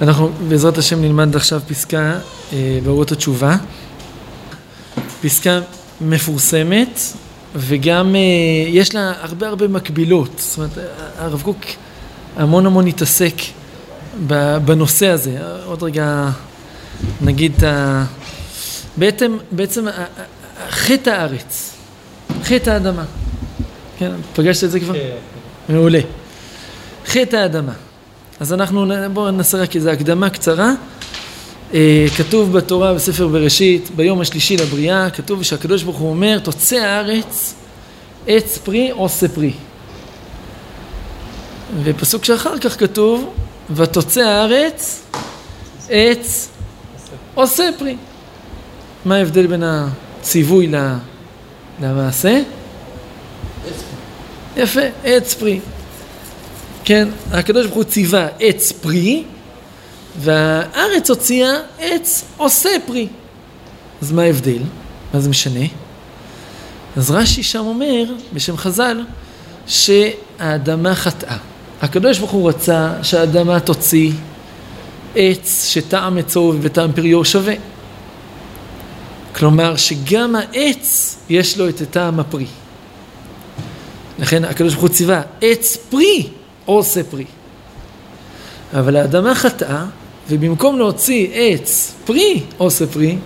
אנחנו בעזרת השם נלמד עכשיו פסקה אה, באורות התשובה. פסקה מפורסמת וגם אה, יש לה הרבה הרבה מקבילות. זאת אומרת, הרב קוק המון המון התעסק בנושא הזה. עוד רגע נגיד את ה... בעצם, בעצם חטא הארץ, חטא האדמה. כן, פגשת את זה כבר? כן. מעולה. חטא האדמה. אז אנחנו, בואו נעשה רק איזו הקדמה קצרה. אה, כתוב בתורה בספר בראשית, ביום השלישי לבריאה, כתוב שהקדוש ברוך הוא אומר, תוצא הארץ עץ פרי עושה פרי. ופסוק שאחר כך כתוב, ותוצא הארץ עץ עושה פרי. מה ההבדל בין הציווי למעשה? יפה, עץ פרי. כן, הקדוש ברוך הוא ציווה עץ פרי, והארץ הוציאה עץ עושה פרי. אז מה ההבדל? מה זה משנה? אז רש"י שם אומר, בשם חז"ל, שהאדמה חטאה. הקדוש ברוך הוא רצה שהאדמה תוציא עץ שטעם עצו וטעם פריו שווה. כלומר שגם העץ יש לו את טעם הפרי. לכן הקדוש ברוך הוא ציווה עץ פרי עושה פרי. אבל האדמה חטאה, ובמקום להוציא עץ פרי עושה פרי,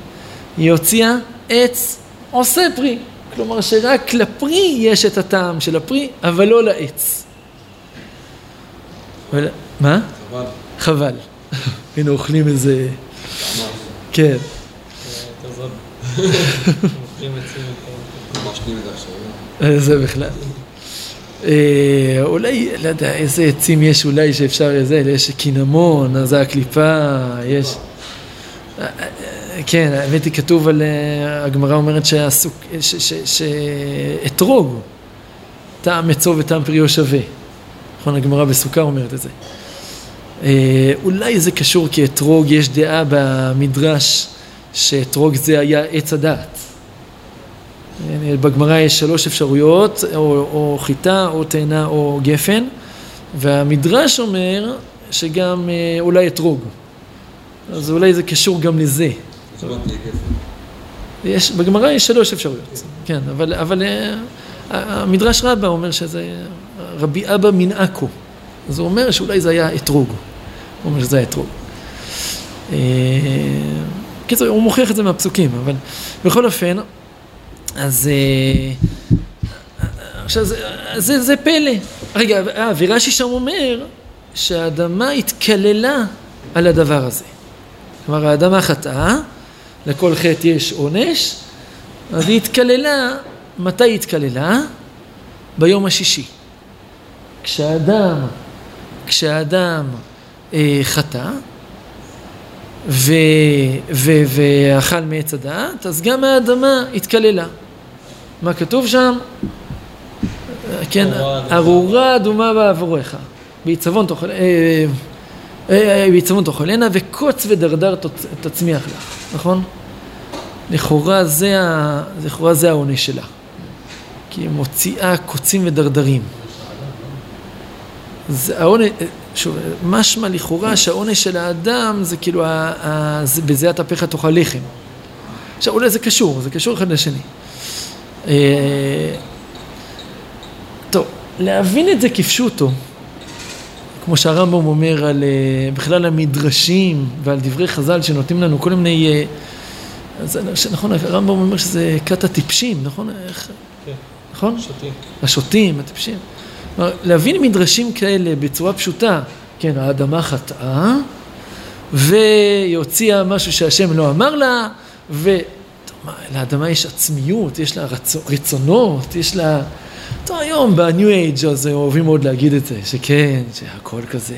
היא הוציאה עץ עושה פרי. כלומר שרק לפרי יש את הטעם של הפרי, אבל לא לעץ. ול... מה? חבל. חבל. היינו אוכלים איזה... כן. זה בכלל. אה, אולי, לא יודע, איזה עצים יש אולי שאפשר, איזה, יש קינמון, אז הקליפה, יש... אה, אה, כן, האמת היא כתוב על, הגמרא אומרת שאתרוג, טעם עצו וטעם פריו שווה. נכון, הגמרא בסוכה אומרת את זה. אולי זה קשור כי אתרוג, יש דעה במדרש שאתרוג זה היה עץ הדעת. בגמרא יש שלוש אפשרויות, או, או חיטה, או תאנה, או גפן, והמדרש אומר שגם אה, אולי אתרוג. אז אולי זה קשור גם לזה. יש, בגמרא יש שלוש אפשרויות, כן, אבל, אבל אה, המדרש רבה אומר שזה רבי אבא מן עכו, אז הוא אומר שאולי זה היה אתרוג, הוא אומר שזה היה אתרוג. בקיצור, הוא מוכיח את זה מהפסוקים, אבל בכל אופן, אז עכשיו זה, זה, זה פלא. רגע, אה, ורש"י שם אומר שהאדמה התקללה על הדבר הזה. כלומר, האדמה חטאה, לכל חטא יש עונש, אז היא התקללה, מתי היא התקללה? ביום השישי. כשהאדם, כשהאדם אה, חטא, ואכל מעץ הדעת, אז גם האדמה התקללה. מה כתוב שם? כן, ארורה אדומה בעבורך, בעיצבון תאכל, אה, אה, בעיצבון תאכלנה וקוץ ודרדר תצמיח לך, נכון? לכאורה זה, לכאורה זה העונש שלה, כי היא מוציאה קוצים ודרדרים. זה העונש, שוב, משמע לכאורה שהעונש של האדם זה כאילו, בזה אפיך תאכל לחם. עכשיו אולי זה קשור, זה קשור אחד לשני. אה, טוב, להבין את זה כפשוטו, כמו שהרמב"ם אומר על אה, בכלל המדרשים ועל דברי חז"ל שנותנים לנו כל מיני... אה, אז נכון, הרמב"ם אומר שזה כת הטיפשים, נכון? איך? כן. נכון? השוטים. השוטים, הטיפשים. להבין מדרשים כאלה בצורה פשוטה, כן, האדמה חטאה, והיא הוציאה משהו שהשם לא אמר לה, ולאדמה יש עצמיות, יש לה רצ... רצונות, יש לה... טוב, היום בניו אייג' אז אוהבים מאוד להגיד את זה, שכן, שהכל כזה,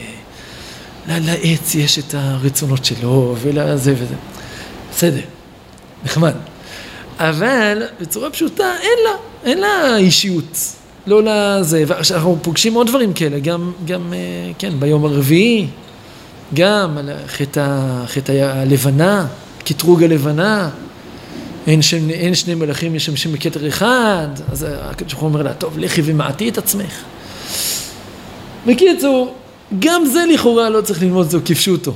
לעץ יש את הרצונות שלו, ולזה וזה. בסדר, נחמד. אבל בצורה פשוטה אין לה, אין לה אישיות. לא לזה, ואנחנו פוגשים עוד דברים כאלה, גם, גם, אה, כן, ביום הרביעי, גם על חטא הלבנה, קטרוג הלבנה, אין, שם, אין שני מלכים משמשים בכתר אחד, אז הקדוש ברוך הוא אומר לה, טוב, לכי ומעטי את עצמך. בקיצור, גם זה לכאורה לא צריך ללמוד אותו כפשוטו,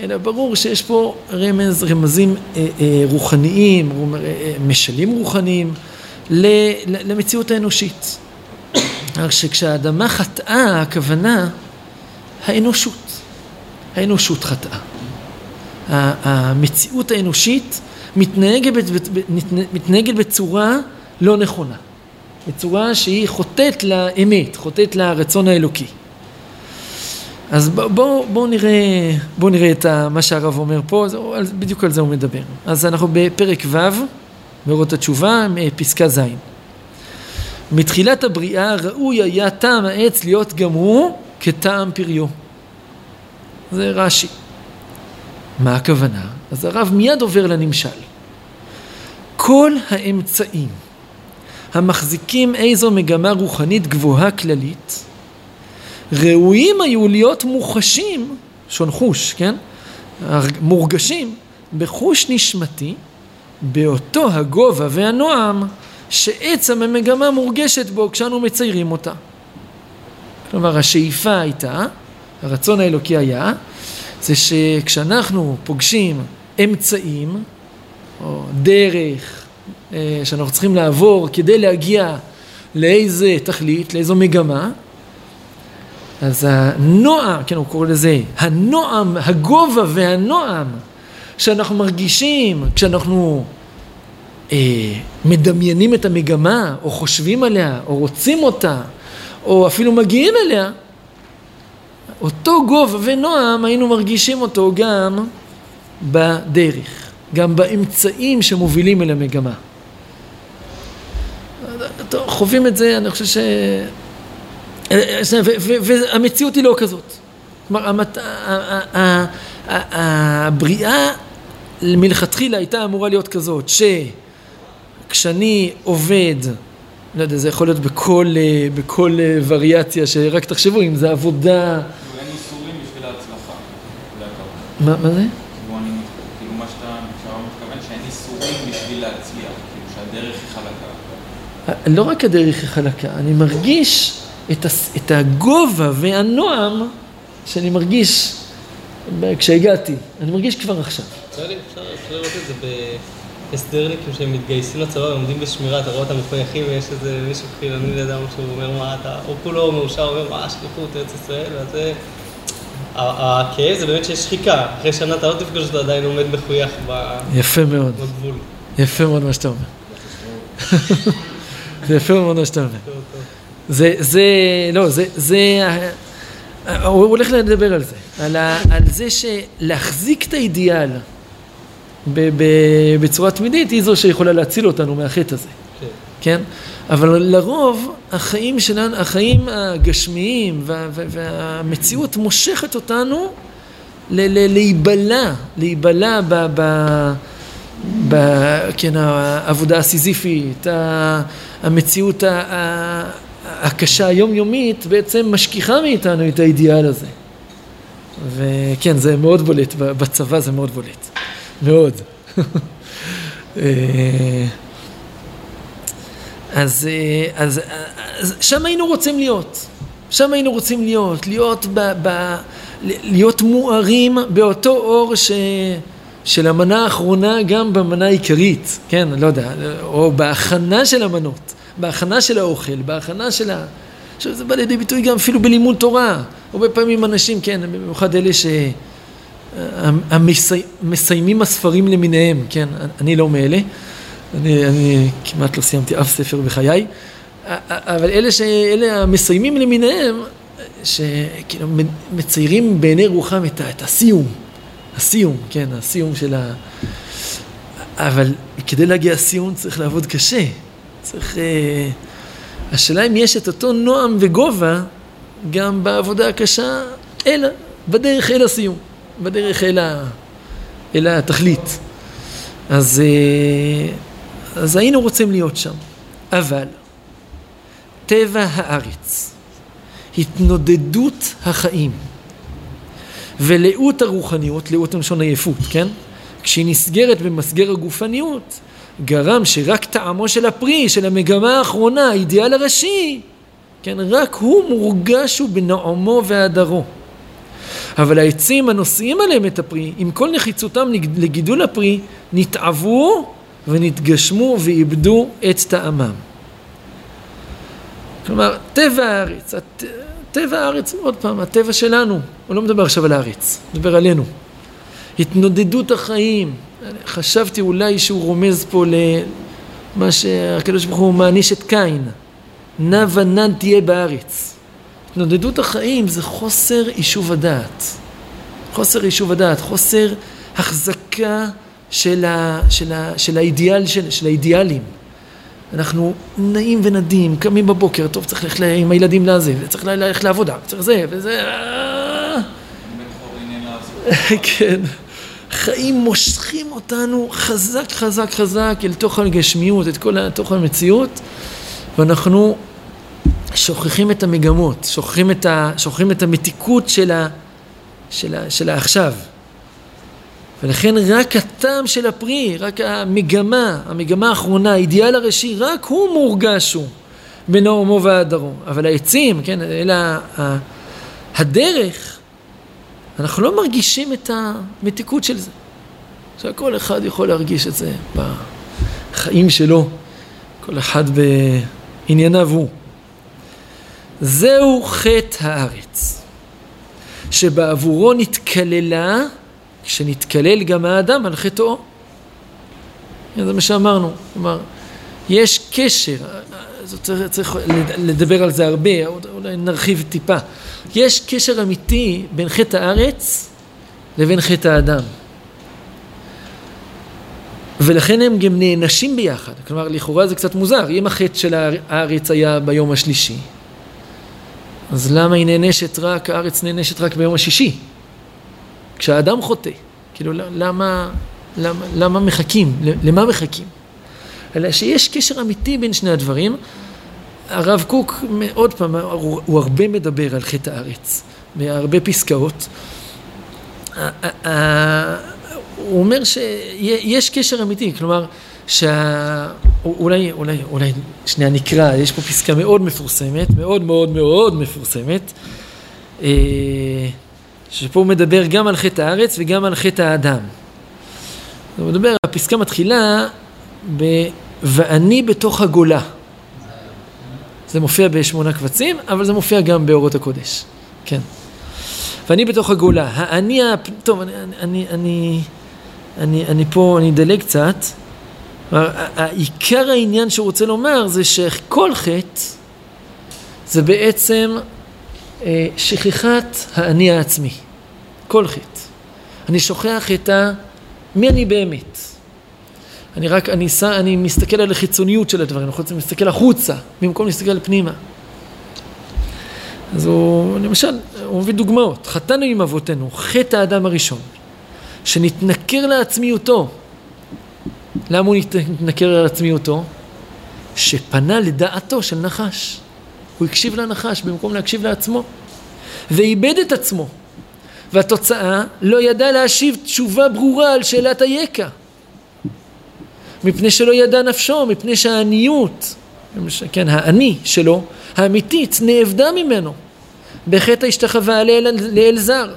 אלא ברור שיש פה רמז, רמזים אה, אה, רוחניים, אה, אה, משלים רוחניים למציאות האנושית. רק שכשהאדמה חטאה, הכוונה האנושות. האנושות חטאה. המציאות האנושית מתנהגת, מתנהגת בצורה לא נכונה. בצורה שהיא חוטאת לאמת, חוטאת לרצון האלוקי. אז בואו בוא נראה, בוא נראה את מה שהרב אומר פה, בדיוק על זה הוא מדבר. אז אנחנו בפרק ו', מאורות התשובה, פסקה ז'. מתחילת הבריאה ראוי היה טעם העץ להיות גם הוא כטעם פריו. זה רש"י. מה הכוונה? אז הרב מיד עובר לנמשל. כל האמצעים המחזיקים איזו מגמה רוחנית גבוהה כללית, ראויים היו להיות מוחשים, שון חוש, כן? מורגשים בחוש נשמתי, באותו הגובה והנועם שעצם המגמה מורגשת בו כשאנו מציירים אותה. כלומר, השאיפה הייתה, הרצון האלוקי היה, זה שכשאנחנו פוגשים אמצעים, או דרך, אה, שאנחנו צריכים לעבור כדי להגיע לאיזה תכלית, לאיזו מגמה, אז הנועם, כן, הוא קורא לזה, הנועם, הגובה והנועם שאנחנו מרגישים כשאנחנו אה, מדמיינים את המגמה, או חושבים עליה, או רוצים אותה, או אפילו מגיעים אליה, אותו גובה ונועם היינו מרגישים אותו גם בדרך, גם באמצעים שמובילים אל המגמה. חווים את זה, אני חושב ש... והמציאות היא לא כזאת. כלומר, הבריאה מלכתחילה הייתה אמורה להיות כזאת, שכשאני עובד, לא יודע, זה יכול להיות בכל, בכל וריאציה, שרק תחשבו אם זה עבודה... אין איסורים בשביל ההצלחה, מה, מה זה? כאילו מה שאתה מתכוון שאין איסורים בשביל להצליח, כאילו שהדרך היא חלקה. לא רק הדרך היא חלקה, אני מרגיש את, הס, את הגובה והנועם שאני מרגיש כשהגעתי, אני מרגיש כבר עכשיו. אפשר לראות את זה בהסדרניקים שהם מתגייסים לצבא ועומדים בשמירה, אתה רואה אותם מחויכים ויש איזה מישהו חילוני לידם שהוא אומר מה אתה, או כולו מאושר, אומר מה שליחות ארץ ישראל, ואז. הכאב זה באמת שיש שחיקה, אחרי שנה אתה לא תפגוש אותו עדיין עומד מחוייך יפה מאוד. בגבול. יפה מאוד מה שאתה אומר. זה יפה מאוד מה שאתה אומר. זה, זה, לא, זה, זה, הוא הולך לדבר על זה, על, ה, על זה שלהחזיק את האידיאל ב, ב, בצורה תמידית היא זו שיכולה להציל אותנו מהחטא הזה, כן? כן? אבל לרוב החיים שלנו, החיים הגשמיים וה, וה, והמציאות מושכת אותנו ל, ל, להיבלע, להיבלע ב... ב ב... כן, העבודה הסיזיפית, המציאות הקשה היומיומית בעצם משכיחה מאיתנו את האידיאל הזה. וכן, זה מאוד בולט, בצבא זה מאוד בולט. מאוד. אה, אז, אה, אז, אז שם היינו רוצים להיות. שם היינו רוצים להיות, להיות, ב, ב, להיות מוארים באותו אור ש, של המנה האחרונה גם במנה העיקרית, כן, לא יודע, או בהכנה של המנות. בהכנה של האוכל, בהכנה של ה... עכשיו זה בא לידי ביטוי גם אפילו בלימוד תורה. הרבה פעמים אנשים, כן, במיוחד אלה שמסיימים הספרים למיניהם, כן, אני לא מאלה, אני, אני כמעט לא סיימתי אף ספר בחיי, אבל אלה, שאלה המסיימים למיניהם, שכאילו מציירים בעיני רוחם את, את הסיום, הסיום, כן, הסיום של ה... אבל כדי להגיע לסיום צריך לעבוד קשה, צריך... אה, השאלה אם יש את אותו נועם וגובה גם בעבודה הקשה, אלא בדרך אל הסיום, בדרך אל, ה, אל התכלית. אז, אה, אז היינו רוצים להיות שם. אבל טבע הארץ, התנודדות החיים ולאות הרוחניות, לאות מלשון עייפות, כן? כשהיא נסגרת במסגר הגופניות, גרם שרק טעמו של הפרי, של המגמה האחרונה, האידיאל הראשי, כן? רק הוא מורגש הוא בנעמו והדרו. אבל העצים הנושאים עליהם את הפרי, עם כל נחיצותם לגידול הפרי, נתעבו ונתגשמו ואיבדו את טעמם. כלומר, טבע הארץ, הט... טבע הארץ, עוד פעם, הטבע שלנו, הוא לא מדבר עכשיו על הארץ, הוא מדבר עלינו. התנודדות החיים, חשבתי אולי שהוא רומז פה למה שהקדוש ברוך הוא מעניש את קין, נע ונד תהיה בארץ. התנודדות החיים זה חוסר יישוב הדעת. חוסר יישוב הדעת, חוסר החזקה של, ה, של, ה, של, האידיאל, של, של האידיאלים. אנחנו נעים ונדים, קמים בבוקר, טוב, צריך ללכת עם הילדים לזה, צריך ללכת לעבודה, צריך זה וזה... כן. חיים מושכים אותנו חזק חזק חזק אל תוך הגשמיות, את כל תוך המציאות, ואנחנו שוכחים את המגמות, שוכחים את, ה, שוכחים את המתיקות של, ה, של, ה, של העכשיו. ולכן רק הטעם של הפרי, רק המגמה, המגמה האחרונה, האידיאל הראשי, רק הוא מורגש הוא בנעמו והדרו. אבל העצים, כן, אלא הדרך, אנחנו לא מרגישים את המתיקות של זה. שכל אחד יכול להרגיש את זה בחיים שלו, כל אחד בענייניו הוא. זהו חטא הארץ, שבעבורו נתקללה כשנתקלל גם האדם על חטאו. זה מה שאמרנו, כלומר, יש קשר, צריך, צריך לדבר על זה הרבה, אולי נרחיב טיפה. יש קשר אמיתי בין חטא הארץ לבין חטא האדם. ולכן הם גם נענשים ביחד. כלומר, לכאורה זה קצת מוזר. אם החטא של הארץ היה ביום השלישי, אז למה היא נענשת רק, הארץ נענשת רק ביום השישי? כשהאדם חוטא. כאילו, למה, למה, למה מחכים? למה מחכים? אלא שיש קשר אמיתי בין שני הדברים. הרב קוק, עוד פעם, הוא, הרבה מדבר על חטא הארץ, בהרבה פסקאות. הוא אומר שיש קשר אמיתי, כלומר, שה... אולי, אולי, אולי שנייה נקרא, יש פה פסקה מאוד מפורסמת, מאוד מאוד מאוד מפורסמת. שפה הוא מדבר גם על חטא הארץ וגם על חטא האדם. הוא מדבר, הפסקה מתחילה ב... ואני בתוך הגולה. זה מופיע בשמונה קבצים, אבל זה מופיע גם באורות הקודש. כן. ואני בתוך הגולה. האני, טוב, אני, אני, אני, אני, אני פה, אני אדלג קצת. עיקר העניין שהוא רוצה לומר זה שכל חטא זה בעצם שכחת האני העצמי, כל חטא. אני שוכח את ה... מי אני באמת? אני רק, אני, אני מסתכל על החיצוניות של הדברים, אני מסתכל החוצה, במקום להסתכל פנימה. אז הוא, למשל, הוא מביא דוגמאות. חטאנו עם אבותינו, חטא האדם הראשון, שנתנכר לעצמיותו. למה הוא נתנכר לעצמיותו? שפנה לדעתו של נחש. הוא הקשיב לנחש במקום להקשיב לעצמו, ואיבד את עצמו. והתוצאה, לא ידע להשיב תשובה ברורה על שאלת היקע. מפני שלא ידע נפשו, מפני שהעניות, כן, האני שלו, האמיתית, נאבדה ממנו. בחטא השתחווה לאל זר.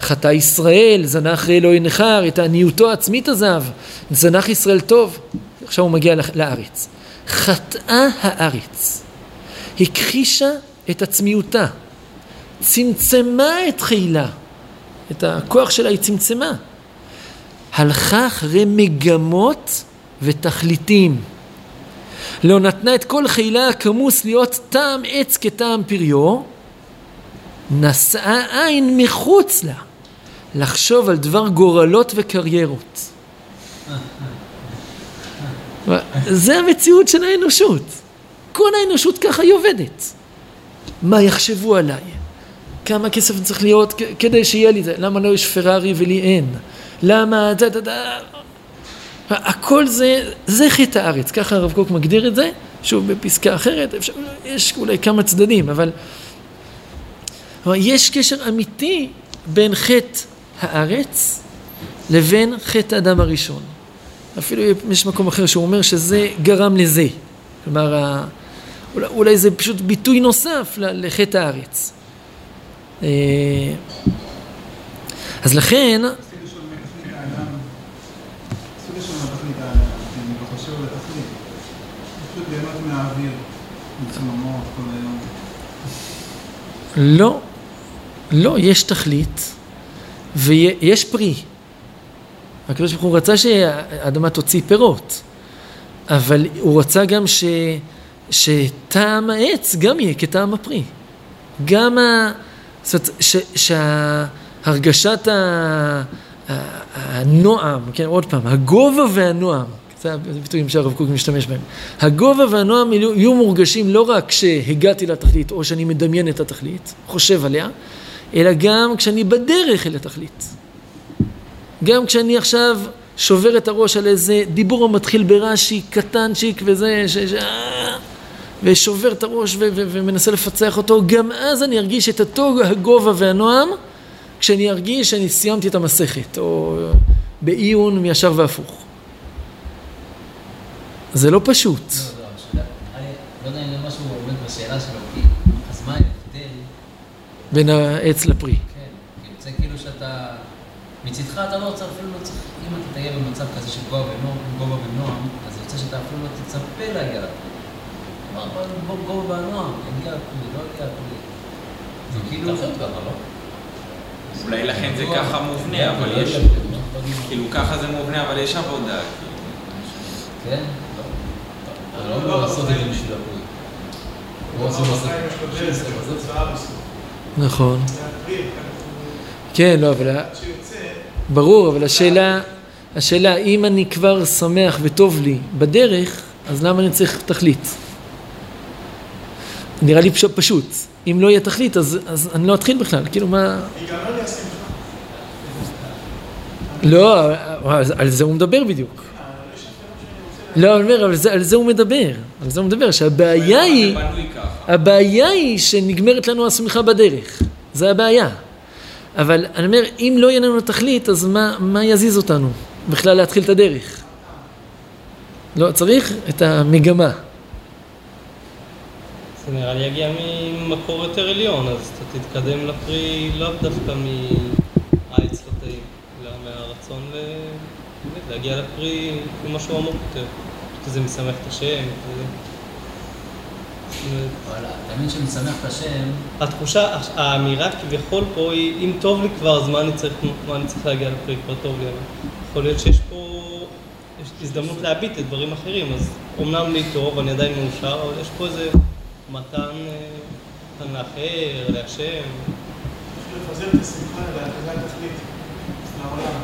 חטא ישראל, זנח אלוהי נכר, את עניותו העצמית עזב, זנח ישראל טוב. עכשיו הוא מגיע לארץ. חטאה הארץ. הכחישה את עצמיותה, צמצמה את חילה, את הכוח שלה היא צמצמה. הלכה אחרי מגמות ותכליתים. לא נתנה את כל חילה הכמוס להיות טעם עץ כטעם פריו, נשאה עין מחוץ לה, לחשוב על דבר גורלות וקריירות. זה המציאות של האנושות. כל האנושות ככה היא עובדת. מה יחשבו עליי? כמה כסף צריך להיות כדי שיהיה לי זה? למה לא יש פרארי ולי אין? למה... דה, דה, דה. הכל זה, זה חטא הארץ, ככה הרב קוק מגדיר את זה, שוב בפסקה אחרת, אפשר, יש אולי כמה צדדים, אבל, אבל יש קשר אמיתי בין חטא הארץ לבין חטא האדם הראשון. אפילו יש מקום אחר שהוא אומר שזה גרם לזה. כלומר, אולי, אולי זה פשוט ביטוי נוסף לחטא הארץ. אה, אז לכן, לא. לא, לא, יש תכלית ויש פרי. הקדוש ברוך הוא רצה שהאדמה תוציא פירות, אבל הוא רצה גם ש, שטעם העץ גם יהיה כטעם הפרי. גם ה... זאת אומרת, ש, שהרגשת ה, הנועם, כן, עוד פעם, הגובה והנועם, זה הביטויים שהרב קוק משתמש בהם. הגובה והנועם יהיו מורגשים לא רק כשהגעתי לתכלית, או שאני מדמיין את התכלית, חושב עליה, אלא גם כשאני בדרך אל התכלית. גם כשאני עכשיו שובר את הראש על איזה דיבור המתחיל ברש"י, קטנצ'יק וזה, ש... ש... ושובר את הראש ו... ו... ומנסה לפצח אותו, גם אז אני ארגיש את אותו הגובה והנועם, כשאני ארגיש שאני סיימתי את המסכת, או בעיון מישר והפוך. זה לא פשוט. לא, לא, אני לא? בין העץ לפרי. כן, כאילו כאילו שאתה, מצידך אתה לא צריך, אפילו לא צריך, אם אתה תהיה במצב כזה של גובה ונועם, גובה ונועם, אז יוצא שאתה אפילו לא תצפה להגיע לפרי. גובה והנועם, יגיע לפרי, לא יגיע לפרי. זה כאילו... אולי לכן זה לא, ככה מובנה, אבל לא יש... לא, לא. כאילו ככה זה מובנה, אבל יש עבודה. כאילו. כן? לא. לא אמור לעשות את זה בשביל. לא בסוף. נכון. כן, לא, אבל... ברור, אבל השאלה, השאלה, אם אני כבר שמח וטוב לי בדרך, אז למה אני צריך תכלית? נראה לי פשוט. אם לא יהיה תכלית, אז, אז אני לא אתחיל בכלל. כאילו, מה... לא, על זה הוא מדבר בדיוק. לא, אני אומר, על זה הוא מדבר. על זה הוא מדבר, שהבעיה היא... הבעיה היא שנגמרת לנו השמחה בדרך, זה הבעיה. אבל אני אומר, אם לא יהיה לנו תכלית, אז מה, מה יזיז אותנו בכלל להתחיל את הדרך? לא, צריך את המגמה. זה נראה לי יגיע ממקור יותר עליון, אז אתה תתקדם לפרי לאו דווקא מהעץ לטעים, אלא מהרצון ל... להגיע לפרי במשהו עמוק יותר. שזה משמח את השם. וואלה, מבין שמשמח את השם, התחושה, האמירה כביכול פה היא, אם טוב לי כבר, אז מה אני צריך, מה אני צריך להגיע לפרי, כבר טוב לי, אבל יכול להיות שיש פה יש הזדמנות להביט את דברים אחרים, אז אומנם לי טוב, אני עדיין מאושר, אבל יש פה איזה מתן, אה, מתן לאחר, להשם. לפזר את השמחה לעולם.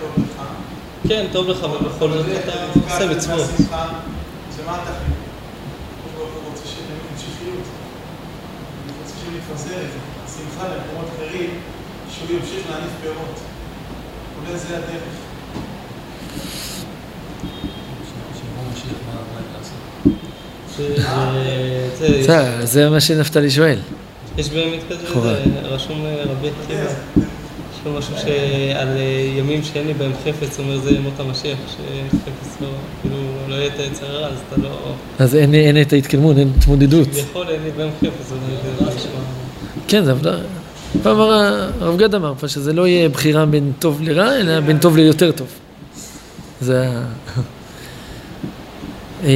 טוב לך. כן, טוב לך, אבל בכל זאת אתה עושה מצוות. זה מה התכלית? הקדוש ברוך הוא רוצה שיהיה תמיד המשכיות. הוא רוצה שנפזר את זה. השמחה למקומות אחרים, שהוא ימשיך להניף פירות. אולי זה הדרך. שיבוא משיח, מה מה לעשות? זה- זה- בסדר, זה מה שנפתלי שואל. יש באמת כזה, רשום אה, רבי עקיבא. יש לו משהו שעל אה, ימים שאין לי בהם חפץ, אומר זה ימות המשיח, שחפץ לא, כאילו לא יהיה את היצר הרע, אז אתה לא... אז אין, את ההתקדמות, אין התמודדות. כביכול אין לי בהם חפץ, אבל זה נשמע... כן, זה עבודה... פעם אמר, הרב גד אמר פה שזה לא יהיה בחירה בין טוב לרע, אלא בין טוב ליותר טוב. זה ה... אה,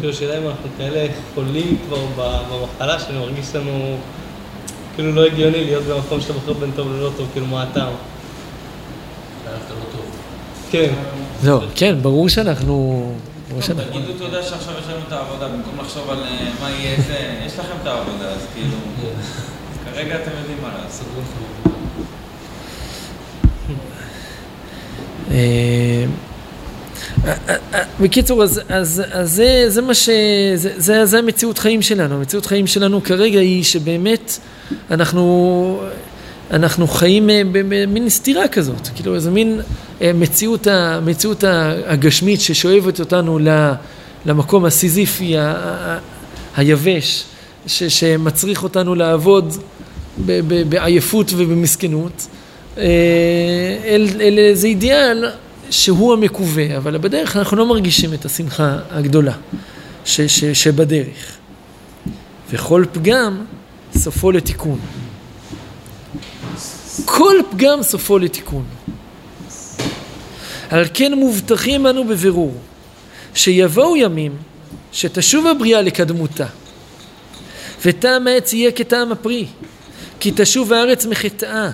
כאילו, השאלה אם אנחנו כאלה חולים כבר במחלה, שאני מרגיש לנו כאילו לא הגיוני להיות במקום שאתה בוחר בין טוב ללא טוב, כאילו מה הטעם. לא. כן. לא, כן, ברור שאנחנו... תגידו תודה שעכשיו יש לנו את העבודה, במקום לחשוב על אה, מה יהיה זה, יש לכם את העבודה, אז כאילו, כרגע אתם יודעים מה לעשות. סגרו לך. בקיצור, אז, אז, אז זה, זה מה ש... זה, זה, זה המציאות חיים שלנו. המציאות חיים שלנו כרגע היא שבאמת אנחנו, אנחנו חיים אה, במין סתירה כזאת. כאילו, איזה מין אה, מציאות, ה- מציאות ה- הגשמית ששואבת אותנו למקום הסיזיפי, ה- ה- היבש, ש, שמצריך אותנו לעבוד ב- ב- בעייפות ובמסכנות. אה, אל, אל איזה אידיאל שהוא המקווה, אבל בדרך אנחנו לא מרגישים את השמחה הגדולה. ש, ש, שבדרך. וכל פגם סופו לתיקון. כל פגם סופו לתיקון. על כן מובטחים אנו בבירור שיבואו ימים שתשוב הבריאה לקדמותה וטעם העץ יהיה כטעם הפרי כי תשוב הארץ מחטאה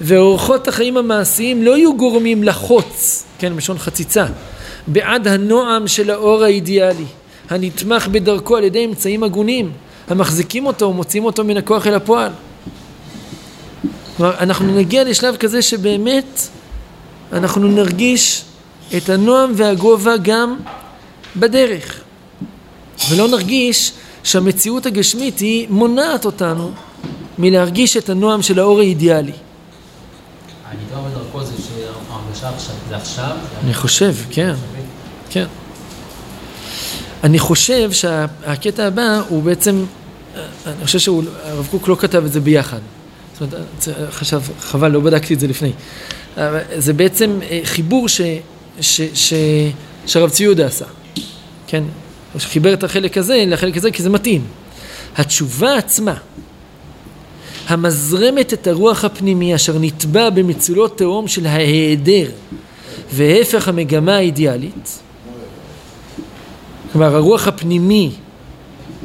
ואורחות החיים המעשיים לא יהיו גורמים לחוץ, כן, מלשון חציצה, בעד הנועם של האור האידיאלי, הנתמך בדרכו על ידי אמצעים הגונים, המחזיקים אותו ומוציאים אותו מן הכוח אל הפועל. כלומר, אנחנו נגיע לשלב כזה שבאמת אנחנו נרגיש את הנועם והגובה גם בדרך, ולא נרגיש שהמציאות הגשמית היא מונעת אותנו מלהרגיש את הנועם של האור האידיאלי. הנדבר בדרכו זה שההרגשה עכשיו, אני חושב, כן, כן. אני חושב שהקטע הבא הוא בעצם, אני חושב שהרב קוק לא כתב את זה ביחד. זאת אומרת, חשב, חבל, לא בדקתי את זה לפני. זה בעצם אה, חיבור שהרב צבי יהודה עשה. כן? הוא חיבר את החלק הזה לחלק הזה כי זה מתאים. התשובה עצמה, המזרמת את הרוח הפנימי אשר נטבע במצולות תהום של ההיעדר והפך המגמה האידיאלית, כלומר הרוח הפנימי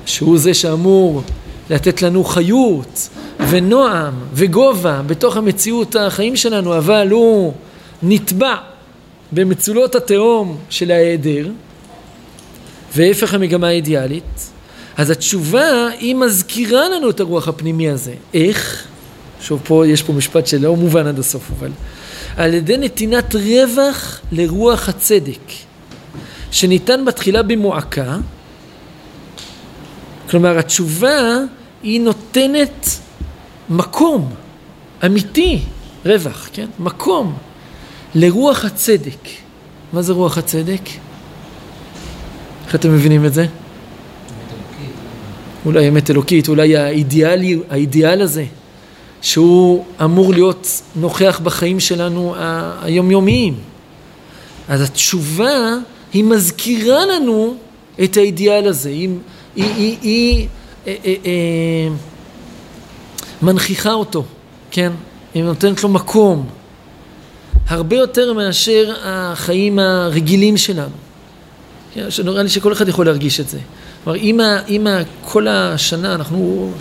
שהוא זה שאמור לתת לנו חיות ונועם וגובה בתוך המציאות החיים שלנו אבל הוא נטבע במצולות התהום של ההיעדר והפך המגמה האידיאלית אז התשובה היא מזכירה לנו את הרוח הפנימי הזה. איך? שוב פה, יש פה משפט שלא מובן עד הסוף, אבל על ידי נתינת רווח לרוח הצדק, שניתן בתחילה במועקה, כלומר התשובה היא נותנת מקום אמיתי, רווח, כן? מקום לרוח הצדק. מה זה רוח הצדק? איך אתם מבינים את זה? אולי אמת אלוקית, אולי האידיאל, האידיאל הזה, שהוא אמור להיות נוכח בחיים שלנו היומיומיים. אז התשובה היא מזכירה לנו את האידיאל הזה, היא, היא, היא, היא אה, אה, אה, מנכיחה אותו, כן? היא נותנת לו מקום, הרבה יותר מאשר החיים הרגילים שלנו. כן, נראה לי שכל אחד יכול להרגיש את זה. כלומר, אם, אם כל השנה אנחנו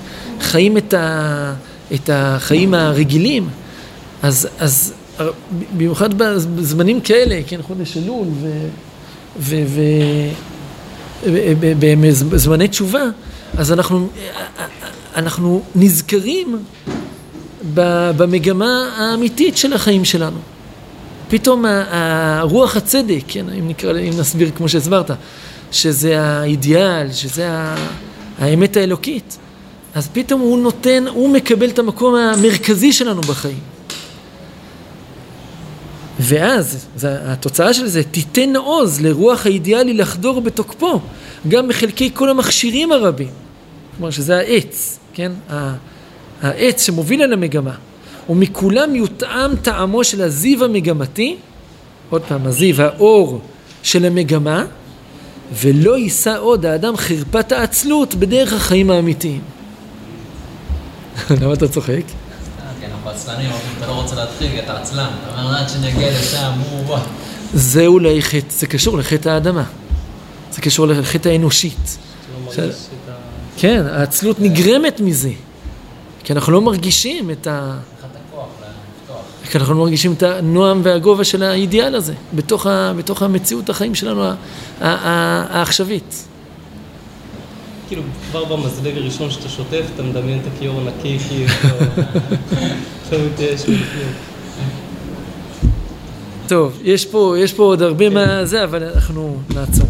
חיים את, ה, את החיים הרגילים, אז, אז במיוחד בזמנים כאלה, כן, חודש אלול, ובזמני תשובה, אז אנחנו, אנחנו נזכרים במגמה האמיתית של החיים שלנו. פתאום הרוח הצדק, כן, אם, נקרא, אם נסביר כמו שהסברת, שזה האידיאל, שזה האמת האלוקית, אז פתאום הוא נותן, הוא מקבל את המקום המרכזי שלנו בחיים. ואז, התוצאה של זה, תיתן עוז לרוח האידיאלי לחדור בתוקפו, גם בחלקי כל המכשירים הרבים. כלומר שזה העץ, כן? העץ שמוביל אל המגמה. ומכולם יותאם טעמו של הזיו המגמתי, עוד פעם, הזיו, האור של המגמה, ולא יישא עוד האדם חרפת העצלות בדרך החיים האמיתיים. למה אתה צוחק? כן, אנחנו עצלנים, אתה לא רוצה להתחיל, אתה עצלן. אתה אומר, עד שנגיע לשם, הוא... זה אולי חטא, זה קשור לחטא האדמה. זה קשור לחטא האנושית. כן, העצלות נגרמת מזה. כי אנחנו לא מרגישים את ה... כי אנחנו לא מרגישים את הנועם והגובה של האידיאל הזה, בתוך, ה, בתוך המציאות החיים שלנו העכשווית. כאילו, כבר במזלג הראשון שאתה שוטף, אתה מדמיין את הכיור הנקי, כאילו, עכשיו מבפנים. טוב, יש פה, יש פה עוד הרבה מה זה, אבל אנחנו נעצור.